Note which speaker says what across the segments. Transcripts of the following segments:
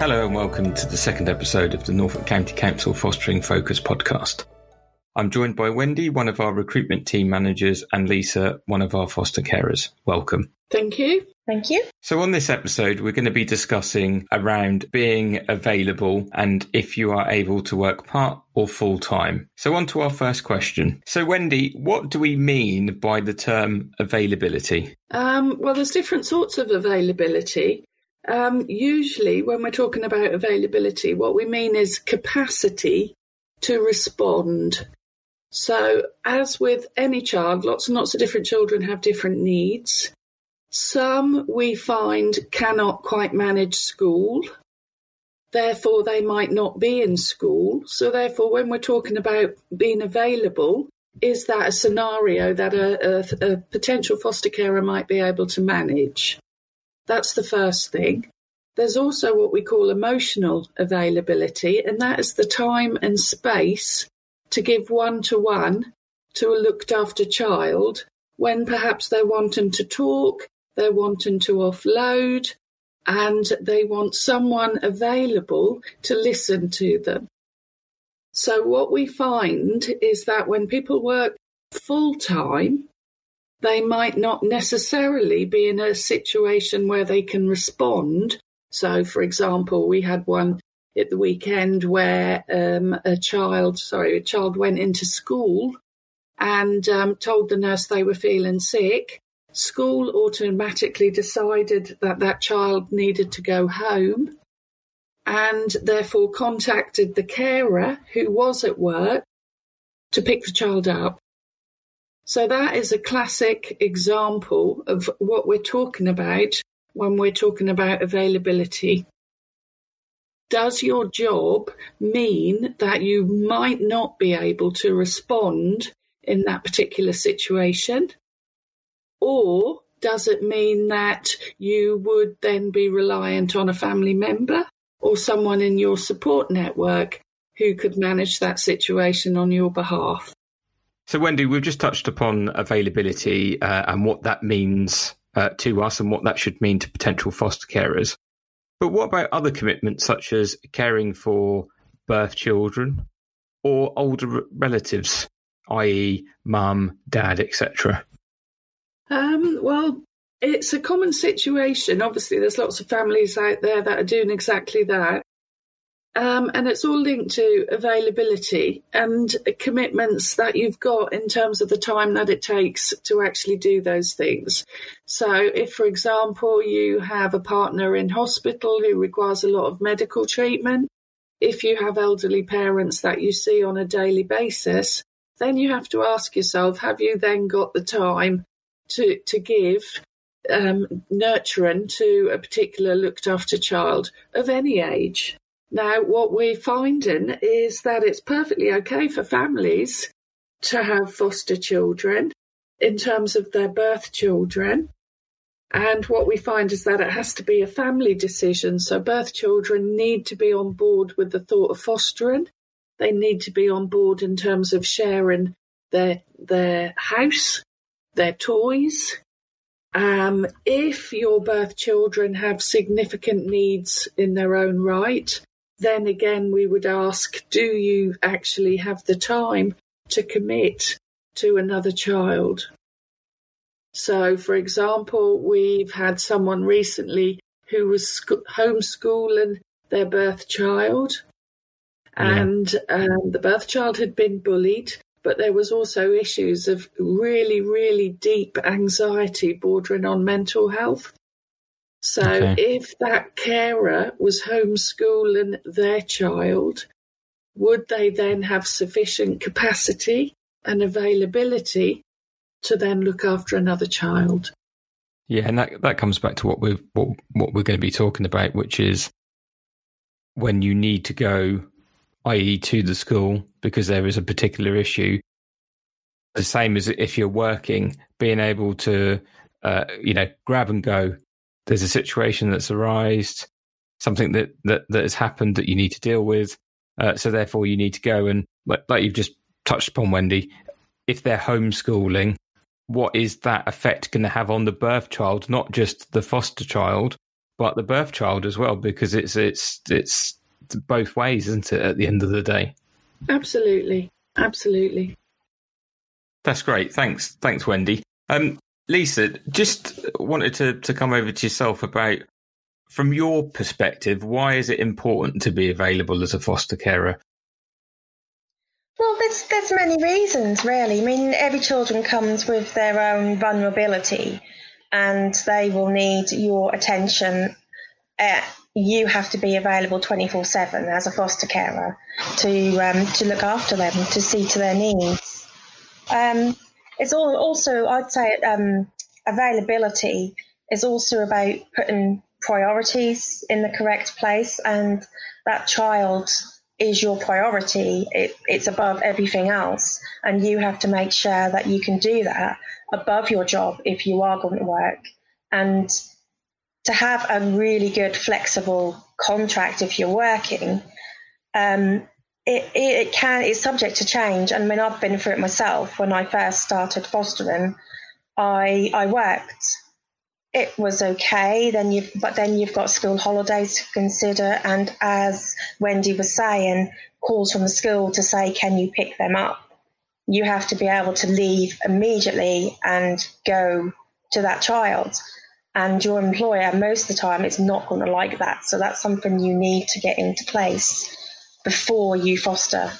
Speaker 1: Hello and welcome to the second episode of the Norfolk County Council Fostering Focus podcast. I'm joined by Wendy, one of our recruitment team managers, and Lisa, one of our foster carers. Welcome.
Speaker 2: Thank you.
Speaker 3: Thank you.
Speaker 1: So, on this episode, we're going to be discussing around being available and if you are able to work part or full time. So, on to our first question. So, Wendy, what do we mean by the term availability?
Speaker 2: Um, well, there's different sorts of availability. Um, usually, when we're talking about availability, what we mean is capacity to respond. So, as with any child, lots and lots of different children have different needs. Some we find cannot quite manage school, therefore, they might not be in school. So, therefore, when we're talking about being available, is that a scenario that a, a, a potential foster carer might be able to manage? That's the first thing. There's also what we call emotional availability, and that is the time and space to give one to one to a looked after child when perhaps they're wanting to talk, they're wanting to offload, and they want someone available to listen to them. So, what we find is that when people work full time, they might not necessarily be in a situation where they can respond. So, for example, we had one at the weekend where um, a child, sorry, a child went into school and um, told the nurse they were feeling sick. School automatically decided that that child needed to go home and therefore contacted the carer who was at work to pick the child up. So that is a classic example of what we're talking about when we're talking about availability. Does your job mean that you might not be able to respond in that particular situation? Or does it mean that you would then be reliant on a family member or someone in your support network who could manage that situation on your behalf?
Speaker 1: So, Wendy, we've just touched upon availability uh, and what that means uh, to us and what that should mean to potential foster carers. But what about other commitments such as caring for birth children or older relatives, i.e., mum, dad, etc.?
Speaker 2: Um, well, it's a common situation. Obviously, there's lots of families out there that are doing exactly that. Um, and it's all linked to availability and commitments that you've got in terms of the time that it takes to actually do those things. So, if, for example, you have a partner in hospital who requires a lot of medical treatment, if you have elderly parents that you see on a daily basis, then you have to ask yourself have you then got the time to, to give um, nurturing to a particular looked after child of any age? Now, what we're finding is that it's perfectly okay for families to have foster children in terms of their birth children. And what we find is that it has to be a family decision. So birth children need to be on board with the thought of fostering. They need to be on board in terms of sharing their their house, their toys. Um, if your birth children have significant needs in their own right, then again, we would ask, do you actually have the time to commit to another child? So, for example, we've had someone recently who was sc- homeschooling their birth child, and um, the birth child had been bullied, but there was also issues of really, really deep anxiety bordering on mental health. So okay. if that carer was homeschooling their child, would they then have sufficient capacity and availability to then look after another child?
Speaker 1: Yeah, and that that comes back to what we're what, what we're going to be talking about, which is when you need to go, i.e., to the school because there is a particular issue. The same as if you're working, being able to, uh, you know, grab and go there's a situation that's arisen, something that, that, that has happened that you need to deal with. Uh, so therefore, you need to go and, like, like you've just touched upon, Wendy, if they're homeschooling, what is that effect going to have on the birth child, not just the foster child, but the birth child as well, because it's it's it's both ways, isn't it? At the end of the day,
Speaker 2: absolutely, absolutely.
Speaker 1: That's great. Thanks, thanks, Wendy. Um, Lisa, just wanted to to come over to yourself about from your perspective, why is it important to be available as a foster carer?
Speaker 3: Well, there's there's many reasons, really. I mean, every children comes with their own vulnerability, and they will need your attention. Uh, you have to be available twenty four seven as a foster carer to um, to look after them, to see to their needs. Um, it's all also, I'd say, um, availability is also about putting priorities in the correct place and that child is your priority. It, it's above everything else and you have to make sure that you can do that above your job if you are going to work. And to have a really good flexible contract if you're working um, it, it, it can it's subject to change and when i've been through it myself when i first started fostering i i worked it was okay. Then you've, but then you've got school holidays to consider, and as Wendy was saying, calls from the school to say, "Can you pick them up?" You have to be able to leave immediately and go to that child. And your employer, most of the time, is not going to like that. So that's something you need to get into place before you foster.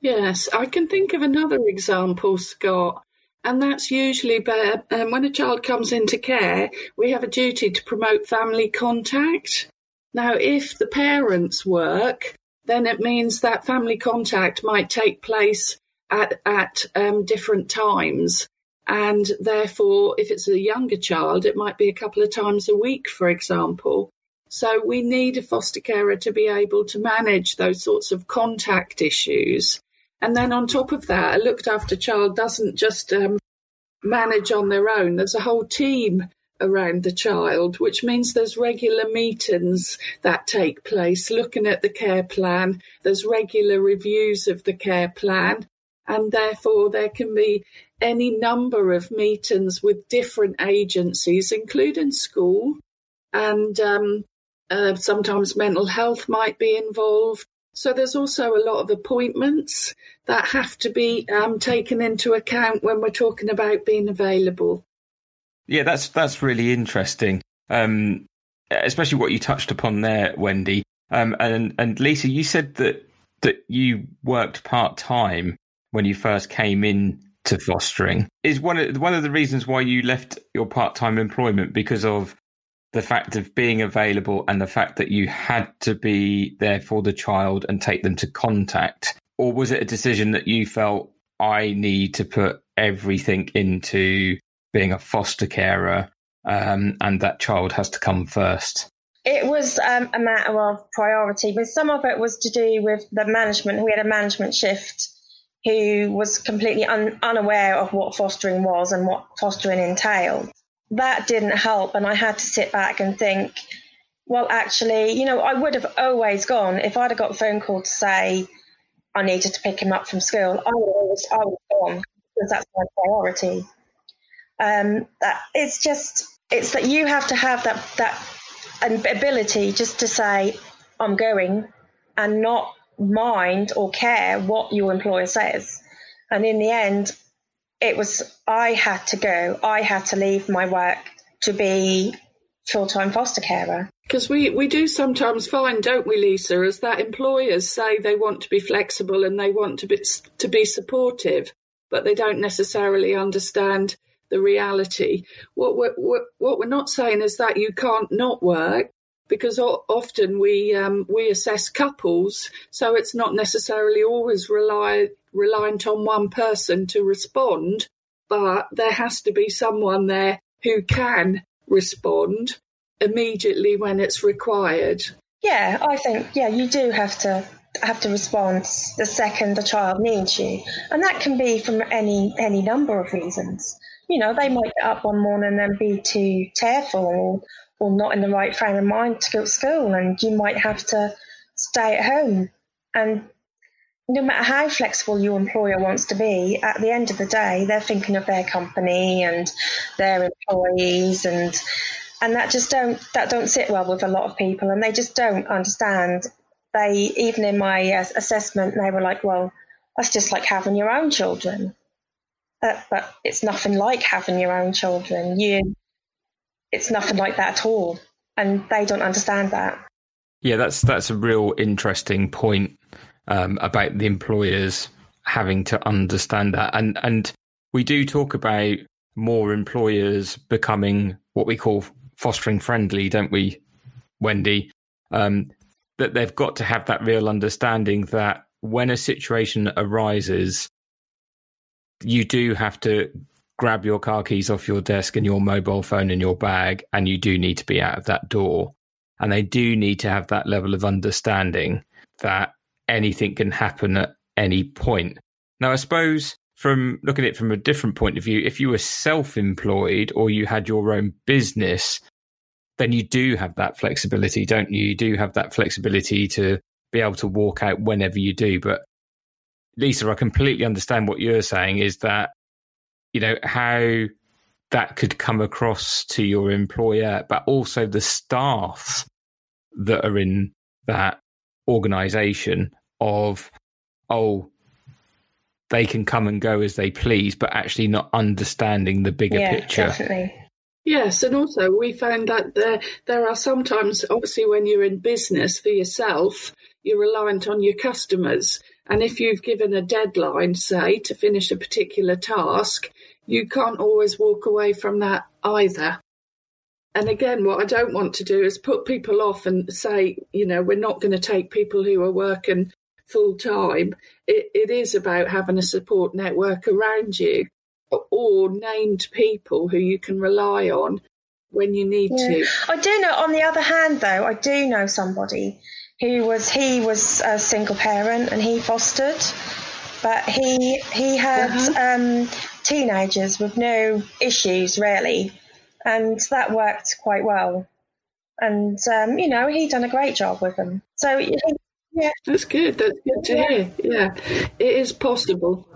Speaker 2: Yes, I can think of another example, Scott. And that's usually where, um, when a child comes into care, we have a duty to promote family contact. Now, if the parents work, then it means that family contact might take place at, at um, different times. And therefore, if it's a younger child, it might be a couple of times a week, for example. So we need a foster carer to be able to manage those sorts of contact issues. And then on top of that, a looked after child doesn't just um, manage on their own. There's a whole team around the child, which means there's regular meetings that take place looking at the care plan. There's regular reviews of the care plan. And therefore, there can be any number of meetings with different agencies, including school. And um, uh, sometimes mental health might be involved. So there's also a lot of appointments that have to be um, taken into account when we're talking about being available.
Speaker 1: Yeah, that's that's really interesting, um, especially what you touched upon there, Wendy. Um, and and Lisa, you said that that you worked part time when you first came in to fostering. Is one of one of the reasons why you left your part time employment because of the fact of being available and the fact that you had to be there for the child and take them to contact? Or was it a decision that you felt I need to put everything into being a foster carer um, and that child has to come first?
Speaker 3: It was um, a matter of priority, but some of it was to do with the management. We had a management shift who was completely un- unaware of what fostering was and what fostering entailed that didn't help. And I had to sit back and think, well, actually, you know, I would have always gone if I'd have got a phone call to say I needed to pick him up from school. I would always, I would have gone because that's my priority. Um, that it's just it's that you have to have that that ability just to say I'm going and not mind or care what your employer says. And in the end, it was I had to go. I had to leave my work to be full time foster carer.
Speaker 2: Because we, we do sometimes find, don't we, Lisa, as that employers say they want to be flexible and they want to be to be supportive, but they don't necessarily understand the reality. What we're, what we're not saying is that you can't not work, because often we um, we assess couples, so it's not necessarily always rely, reliant on one person to respond, but there has to be someone there who can respond immediately when it's required.
Speaker 3: Yeah, I think yeah, you do have to have to respond the second the child needs you, and that can be from any any number of reasons. You know, they might get up one morning and be too tearful or, or not in the right frame of mind to go to school, and you might have to stay at home. And no matter how flexible your employer wants to be, at the end of the day, they're thinking of their company and their employees, and and that just don't that don't sit well with a lot of people, and they just don't understand. They even in my uh, assessment, they were like, "Well, that's just like having your own children," uh, but it's nothing like having your own children. You, it's nothing like that at all, and they don't understand that.
Speaker 1: Yeah, that's that's a real interesting point um, about the employers having to understand that, and and we do talk about more employers becoming what we call fostering friendly, don't we, Wendy? Um, that they've got to have that real understanding that when a situation arises, you do have to grab your car keys off your desk and your mobile phone in your bag, and you do need to be out of that door. And they do need to have that level of understanding that anything can happen at any point. Now, I suppose from looking at it from a different point of view, if you were self employed or you had your own business, then you do have that flexibility, don't you? You do have that flexibility to be able to walk out whenever you do. But Lisa, I completely understand what you're saying is that, you know, how that could come across to your employer, but also the staff that are in that organization of, oh, they can come and go as they please, but actually not understanding the bigger
Speaker 3: yeah,
Speaker 1: picture.
Speaker 3: Definitely.
Speaker 2: Yes, and also we found that there there are sometimes, obviously, when you're in business for yourself, you're reliant on your customers, and if you've given a deadline, say, to finish a particular task, you can't always walk away from that either. And again, what I don't want to do is put people off and say, you know, we're not going to take people who are working full time. It, it is about having a support network around you or named people who you can rely on when you need yeah. to.
Speaker 3: I do know. On the other hand, though, I do know somebody who was he was a single parent and he fostered, but he he had uh-huh. um, teenagers with no issues really, and that worked quite well. And um, you know, he done a great job with them. So
Speaker 2: yeah. That's good. That's good to yeah. hear. Yeah, it is possible,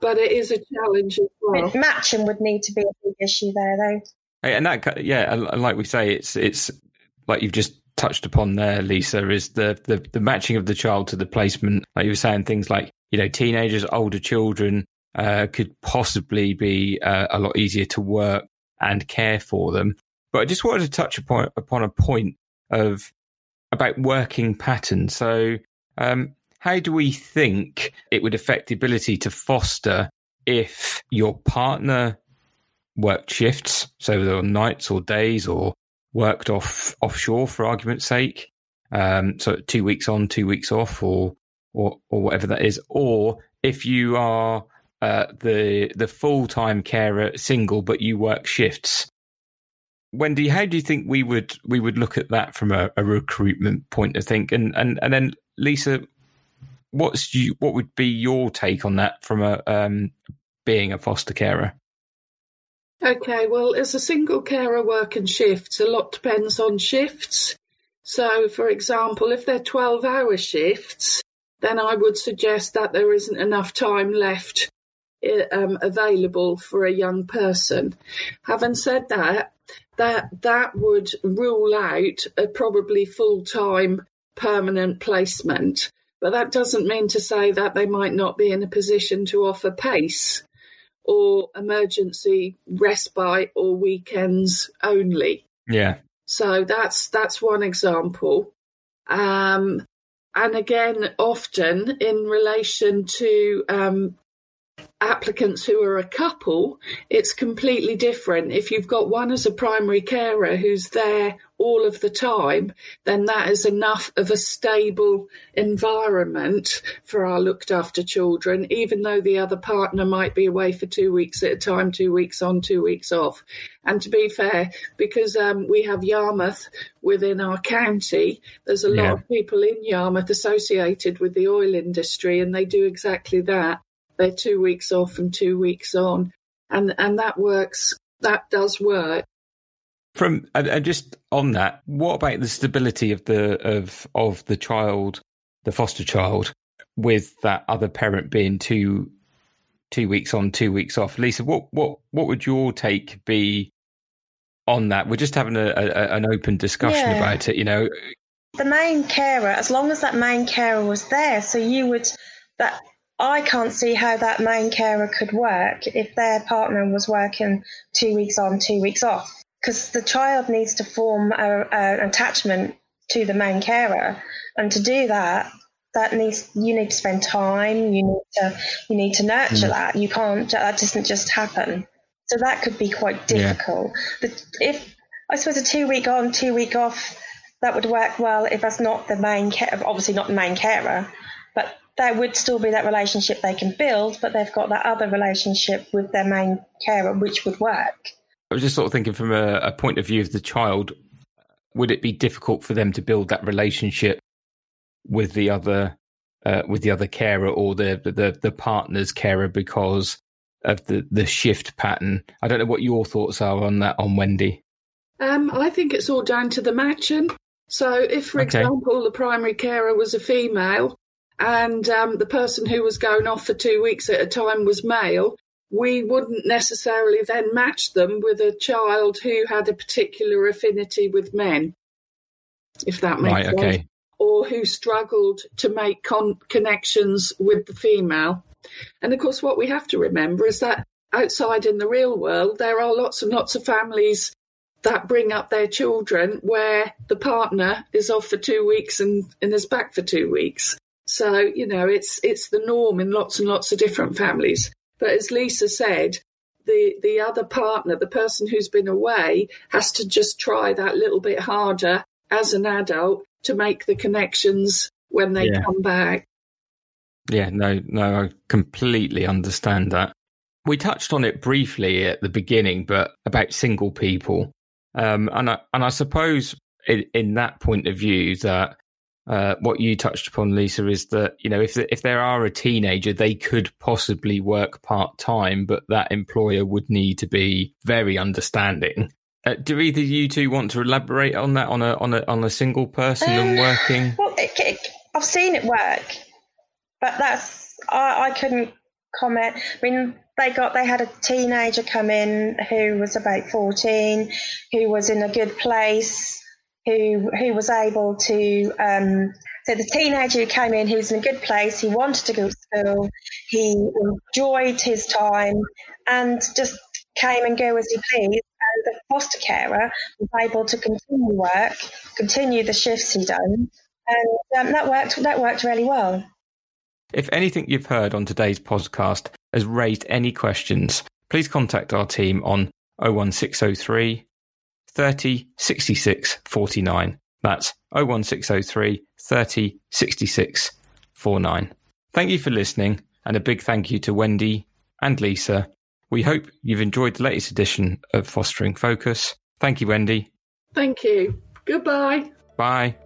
Speaker 2: but it is a challenge as well.
Speaker 3: Matching would need to be a big issue there, though.
Speaker 1: And that, yeah, and like we say, it's it's like you've just touched upon there, Lisa, is the the, the matching of the child to the placement. Like you were saying, things like you know, teenagers, older children uh, could possibly be uh, a lot easier to work and care for them. But I just wanted to touch upon upon a point of about working patterns. So, um, how do we think it would affect the ability to foster if your partner worked shifts, so there were nights or days, or worked off offshore for argument's sake, um, so two weeks on, two weeks off, or or or whatever that is, or if you are uh, the the full time carer single, but you work shifts. Wendy, how do you think we would we would look at that from a, a recruitment point of think? And and and then Lisa, what's you what would be your take on that from a um, being a foster carer?
Speaker 2: Okay, well, as a single carer working shifts, a lot depends on shifts. So, for example, if they're 12 hour shifts, then I would suggest that there isn't enough time left um, available for a young person. Having said that, that that would rule out a probably full time permanent placement. But that doesn't mean to say that they might not be in a position to offer PACE or emergency respite or weekends only.
Speaker 1: Yeah.
Speaker 2: So that's that's one example. Um, and again, often in relation to um, applicants who are a couple, it's completely different. If you've got one as a primary carer who's there all of the time, then that is enough of a stable environment for our looked after children, even though the other partner might be away for two weeks at a time, two weeks on, two weeks off. And to be fair, because um, we have Yarmouth within our county, there's a lot of people in Yarmouth associated with the oil industry, and they do exactly that. They're two weeks off and two weeks on. And, and that works, that does work.
Speaker 1: From and just on that, what about the stability of the of of the child, the foster child, with that other parent being two two weeks on, two weeks off? Lisa, what what what would your take be on that. We're just having a, a an open discussion yeah. about it. You know,
Speaker 3: the main carer, as long as that main carer was there, so you would that I can't see how that main carer could work if their partner was working two weeks on, two weeks off, because the child needs to form a, an attachment to the main carer, and to do that, that needs you need to spend time. You need to you need to nurture mm. that. You can't that doesn't just happen. So that could be quite difficult. Yeah. But if I suppose a two week on, two week off, that would work well if that's not the main care, obviously not the main carer, but there would still be that relationship they can build, but they've got that other relationship with their main carer, which would work.
Speaker 1: I was just sort of thinking from a, a point of view of the child, would it be difficult for them to build that relationship with the other uh, with the other carer or the the the partner's carer because of the the shift pattern. I don't know what your thoughts are on that on Wendy.
Speaker 2: Um, I think it's all down to the matching. So, if, for okay. example, the primary carer was a female and um, the person who was going off for two weeks at a time was male, we wouldn't necessarily then match them with a child who had a particular affinity with men, if that makes right, sense. Okay. Or who struggled to make con- connections with the female. And of course, what we have to remember is that outside in the real world, there are lots and lots of families that bring up their children where the partner is off for two weeks and, and is back for two weeks. So, you know, it's it's the norm in lots and lots of different families. But as Lisa said, the, the other partner, the person who's been away, has to just try that little bit harder as an adult to make the connections when they yeah. come back.
Speaker 1: Yeah, no, no, I completely understand that. We touched on it briefly at the beginning, but about single people, um, and I, and I suppose in, in that point of view that uh, what you touched upon, Lisa, is that you know if if there are a teenager, they could possibly work part time, but that employer would need to be very understanding. Uh, do either you two want to elaborate on that on a on a on a single person um, and working?
Speaker 3: Well, it, it, I've seen it work, but that's I, I couldn't comment. I mean, they got they had a teenager come in who was about fourteen, who was in a good place who who was able to um, so the teenager who came in, he was in a good place, he wanted to go to school, he enjoyed his time and just came and go as he pleased. And the foster carer was able to continue work, continue the shifts he'd done, and um, that worked. That worked really well.
Speaker 1: If anything you've heard on today's podcast has raised any questions, please contact our team on 01603 30 66 49. That's 01603 30 66 49. Thank you for listening, and a big thank you to Wendy and Lisa. We hope you've enjoyed the latest edition of Fostering Focus. Thank you, Wendy.
Speaker 2: Thank you. Goodbye.
Speaker 1: Bye.